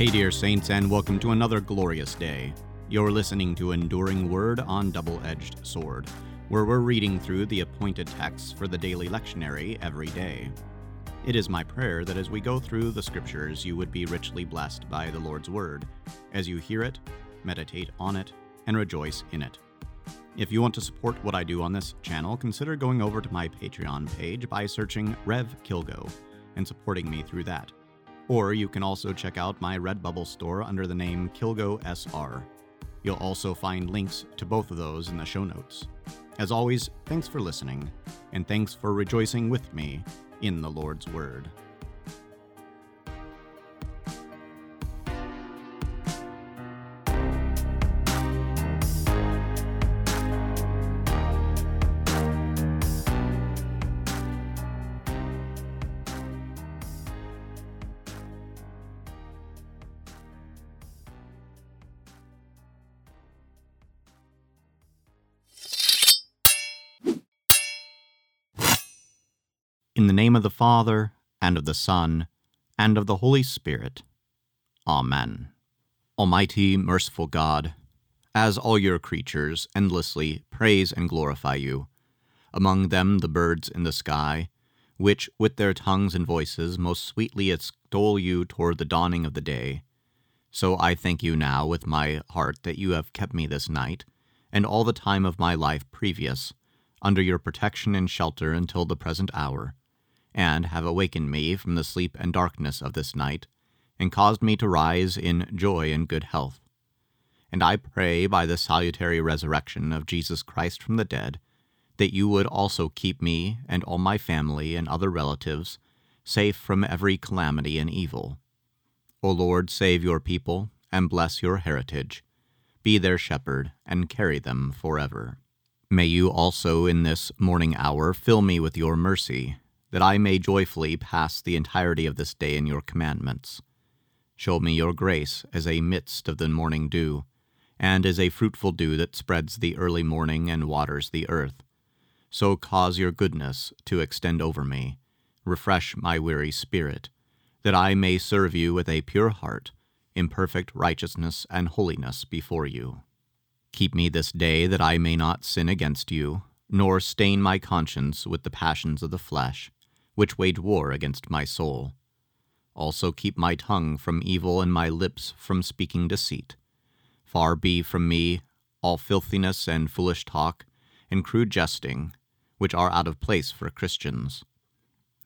Hey, dear saints, and welcome to another glorious day. You're listening to Enduring Word on Double Edged Sword, where we're reading through the appointed texts for the daily lectionary every day. It is my prayer that as we go through the scriptures, you would be richly blessed by the Lord's Word, as you hear it, meditate on it, and rejoice in it. If you want to support what I do on this channel, consider going over to my Patreon page by searching Rev Kilgo and supporting me through that. Or you can also check out my Redbubble store under the name Kilgo SR. You'll also find links to both of those in the show notes. As always, thanks for listening, and thanks for rejoicing with me in the Lord's Word. In the name of the Father, and of the Son, and of the Holy Spirit. Amen. Almighty, merciful God, as all your creatures endlessly praise and glorify you, among them the birds in the sky, which with their tongues and voices most sweetly extol you toward the dawning of the day, so I thank you now with my heart that you have kept me this night, and all the time of my life previous, under your protection and shelter until the present hour and have awakened me from the sleep and darkness of this night, and caused me to rise in joy and good health. And I pray by the salutary resurrection of Jesus Christ from the dead, that you would also keep me and all my family and other relatives safe from every calamity and evil. O Lord, save your people, and bless your heritage. Be their shepherd, and carry them forever. May you also in this morning hour fill me with your mercy, that I may joyfully pass the entirety of this day in your commandments. Show me your grace as a mist of the morning dew, and as a fruitful dew that spreads the early morning and waters the earth. So cause your goodness to extend over me, refresh my weary spirit, that I may serve you with a pure heart, in perfect righteousness and holiness before you. Keep me this day that I may not sin against you, nor stain my conscience with the passions of the flesh which wage war against my soul. Also keep my tongue from evil and my lips from speaking deceit. Far be from me all filthiness and foolish talk and crude jesting, which are out of place for Christians.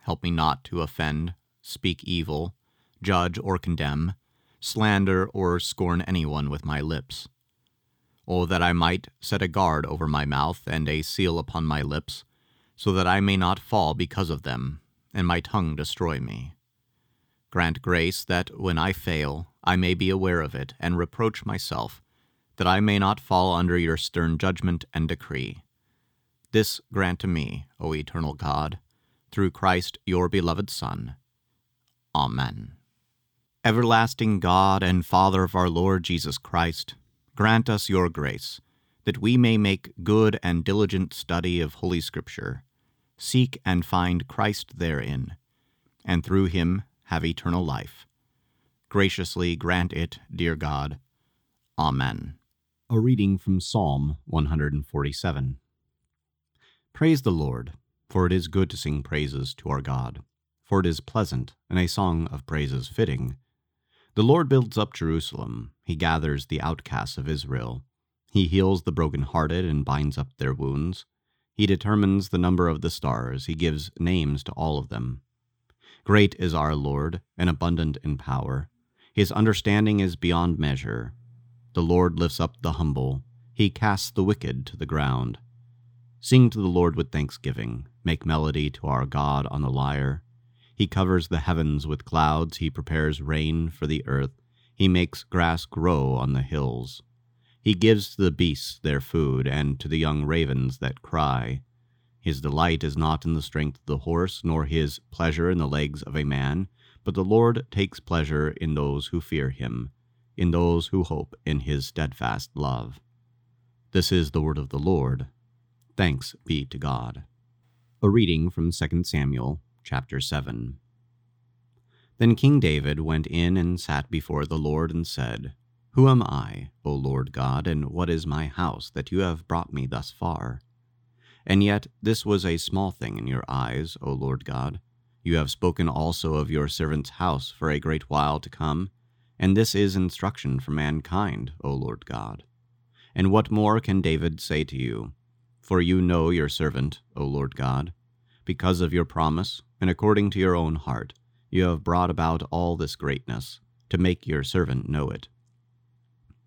Help me not to offend, speak evil, judge or condemn, slander or scorn anyone with my lips. Oh, that I might set a guard over my mouth and a seal upon my lips, so that I may not fall because of them, and my tongue destroy me. Grant grace that when I fail, I may be aware of it and reproach myself, that I may not fall under your stern judgment and decree. This grant to me, O eternal God, through Christ your beloved Son. Amen. Everlasting God and Father of our Lord Jesus Christ, grant us your grace, that we may make good and diligent study of Holy Scripture seek and find Christ therein, and through him have eternal life. Graciously grant it, dear God. Amen. A reading from Psalm 147. Praise the Lord, for it is good to sing praises to our God, for it is pleasant, and a song of praises fitting. The Lord builds up Jerusalem, he gathers the outcasts of Israel. He heals the broken-hearted and binds up their wounds. He determines the number of the stars, he gives names to all of them. Great is our Lord, and abundant in power. His understanding is beyond measure. The Lord lifts up the humble, he casts the wicked to the ground. Sing to the Lord with thanksgiving, make melody to our God on the lyre. He covers the heavens with clouds, he prepares rain for the earth, he makes grass grow on the hills. He gives to the beasts their food, and to the young ravens that cry. His delight is not in the strength of the horse, nor his pleasure in the legs of a man, but the Lord takes pleasure in those who fear him, in those who hope in his steadfast love. This is the word of the Lord. Thanks be to God. A reading from 2 Samuel chapter 7. Then King David went in and sat before the Lord and said, Who am I, O Lord God, and what is my house that you have brought me thus far? And yet this was a small thing in your eyes, O Lord God. You have spoken also of your servant's house for a great while to come, and this is instruction for mankind, O Lord God. And what more can David say to you? For you know your servant, O Lord God. Because of your promise, and according to your own heart, you have brought about all this greatness, to make your servant know it.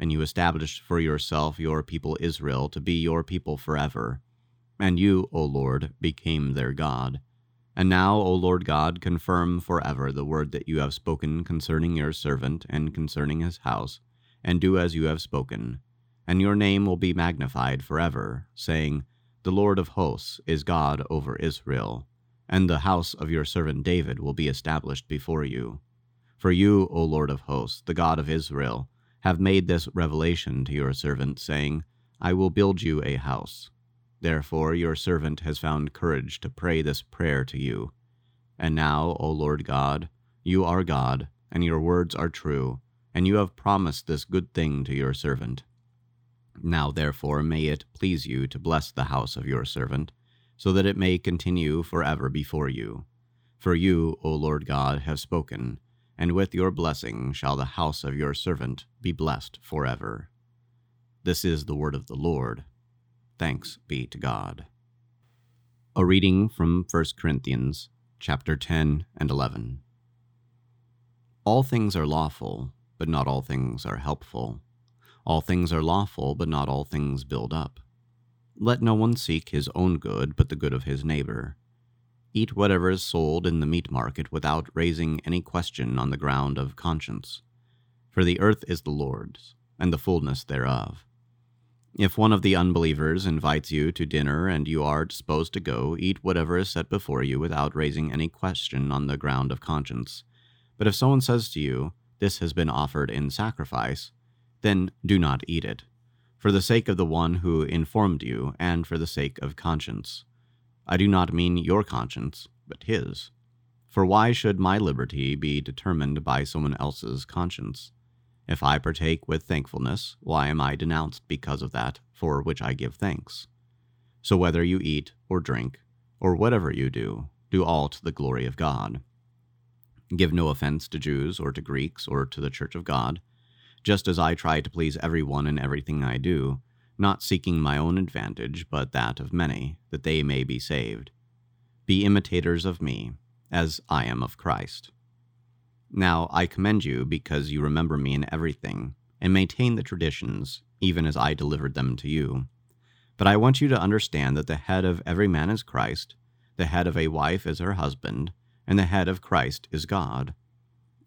And you established for yourself your people Israel to be your people forever. And you, O Lord, became their God. And now, O Lord God, confirm forever the word that you have spoken concerning your servant and concerning his house, and do as you have spoken. And your name will be magnified forever, saying, The Lord of hosts is God over Israel and the house of your servant David will be established before you. For you, O Lord of hosts, the God of Israel, have made this revelation to your servant, saying, I will build you a house. Therefore your servant has found courage to pray this prayer to you. And now, O Lord God, you are God, and your words are true, and you have promised this good thing to your servant. Now therefore may it please you to bless the house of your servant, so that it may continue forever before you. For you, O Lord God, have spoken, and with your blessing shall the house of your servant be blessed forever. This is the word of the Lord. Thanks be to God. A reading from 1 Corinthians chapter 10 and 11. All things are lawful, but not all things are helpful. All things are lawful, but not all things build up. Let no one seek his own good, but the good of his neighbor. Eat whatever is sold in the meat market without raising any question on the ground of conscience. For the earth is the Lord's, and the fullness thereof. If one of the unbelievers invites you to dinner and you are disposed to go, eat whatever is set before you without raising any question on the ground of conscience. But if someone says to you, This has been offered in sacrifice, then do not eat it for the sake of the one who informed you, and for the sake of conscience. I do not mean your conscience, but his. For why should my liberty be determined by someone else's conscience? If I partake with thankfulness, why am I denounced because of that for which I give thanks? So whether you eat or drink, or whatever you do, do all to the glory of God. Give no offense to Jews or to Greeks or to the church of God just as I try to please everyone in everything I do, not seeking my own advantage, but that of many, that they may be saved. Be imitators of me, as I am of Christ. Now I commend you because you remember me in everything, and maintain the traditions, even as I delivered them to you. But I want you to understand that the head of every man is Christ, the head of a wife is her husband, and the head of Christ is God.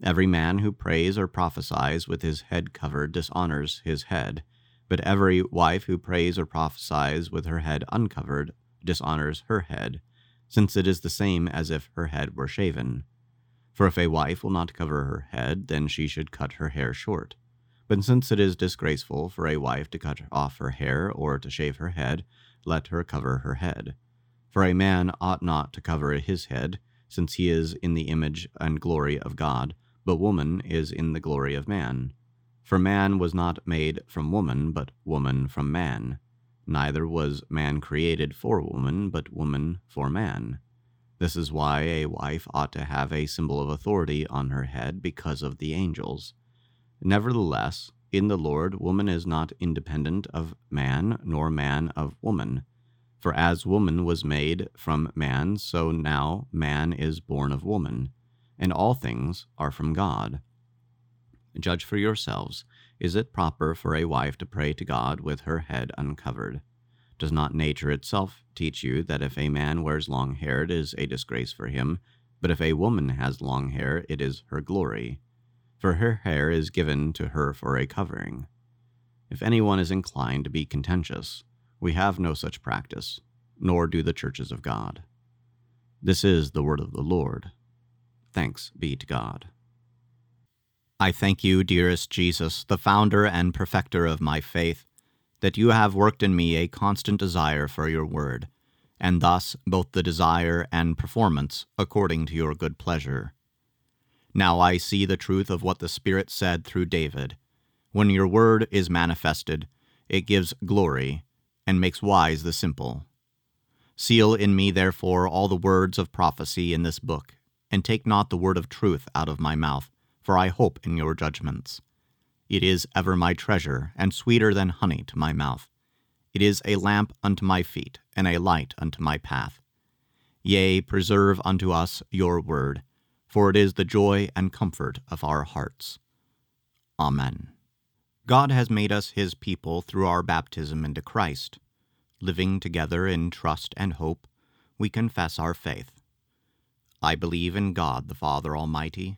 Every man who prays or prophesies with his head covered dishonors his head, but every wife who prays or prophesies with her head uncovered dishonors her head, since it is the same as if her head were shaven. For if a wife will not cover her head, then she should cut her hair short. But since it is disgraceful for a wife to cut off her hair or to shave her head, let her cover her head. For a man ought not to cover his head, since he is in the image and glory of God, but woman is in the glory of man. For man was not made from woman, but woman from man. Neither was man created for woman, but woman for man. This is why a wife ought to have a symbol of authority on her head because of the angels. Nevertheless, in the Lord, woman is not independent of man, nor man of woman. For as woman was made from man, so now man is born of woman and all things are from God. Judge for yourselves is it proper for a wife to pray to God with her head uncovered? Does not nature itself teach you that if a man wears long hair, it is a disgrace for him, but if a woman has long hair, it is her glory? for her hair is given to her for a covering. If anyone is inclined to be contentious, we have no such practice, nor do the churches of God. This is the word of the Lord. Thanks be to God. I thank you, dearest Jesus, the founder and perfecter of my faith, that you have worked in me a constant desire for your word, and thus both the desire and performance according to your good pleasure. Now I see the truth of what the Spirit said through David. When your word is manifested, it gives glory and makes wise the simple. Seal in me, therefore, all the words of prophecy in this book, and take not the word of truth out of my mouth, for I hope in your judgments. It is ever my treasure, and sweeter than honey to my mouth. It is a lamp unto my feet, and a light unto my path. Yea, preserve unto us your word, for it is the joy and comfort of our hearts. Amen. God has made us his people through our baptism into Christ. Living together in trust and hope, we confess our faith. I believe in God the Father Almighty,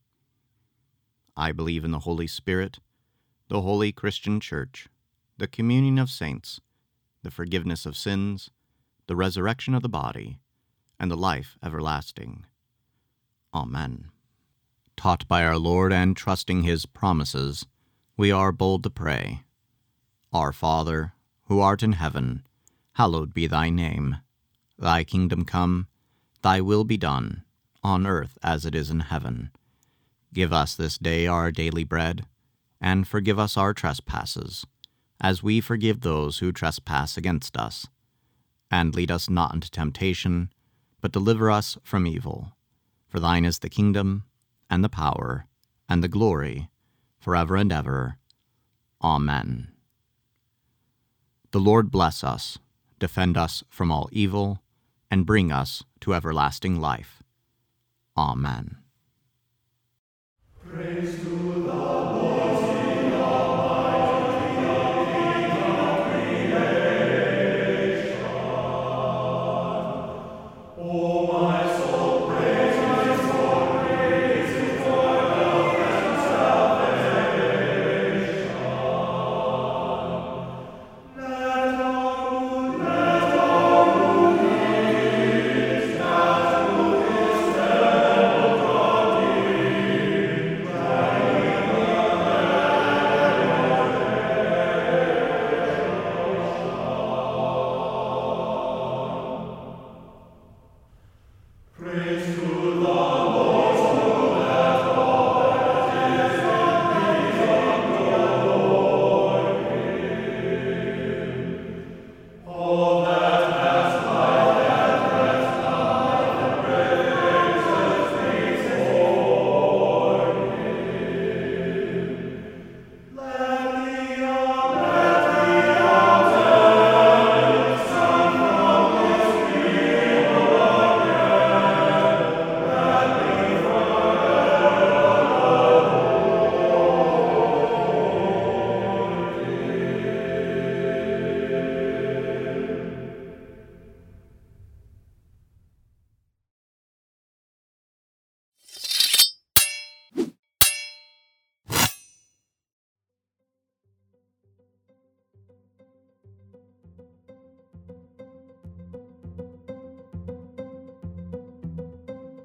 I believe in the Holy Spirit, the holy Christian Church, the communion of saints, the forgiveness of sins, the resurrection of the body, and the life everlasting. Amen. Taught by our Lord and trusting his promises, we are bold to pray. Our Father, who art in heaven, hallowed be thy name. Thy kingdom come, thy will be done, on earth as it is in heaven. Give us this day our daily bread, and forgive us our trespasses, as we forgive those who trespass against us. And lead us not into temptation, but deliver us from evil. For thine is the kingdom, and the power, and the glory, forever and ever. Amen. The Lord bless us defend us from all evil, and bring us to everlasting life. Amen.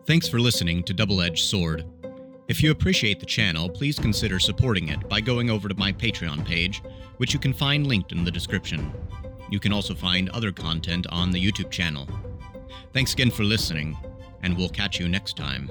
Thanks for listening to Double Edged Sword. If you appreciate the channel, please consider supporting it by going over to my Patreon page, which you can find linked in the description. You can also find other content on the YouTube channel. Thanks again for listening, and we'll catch you next time.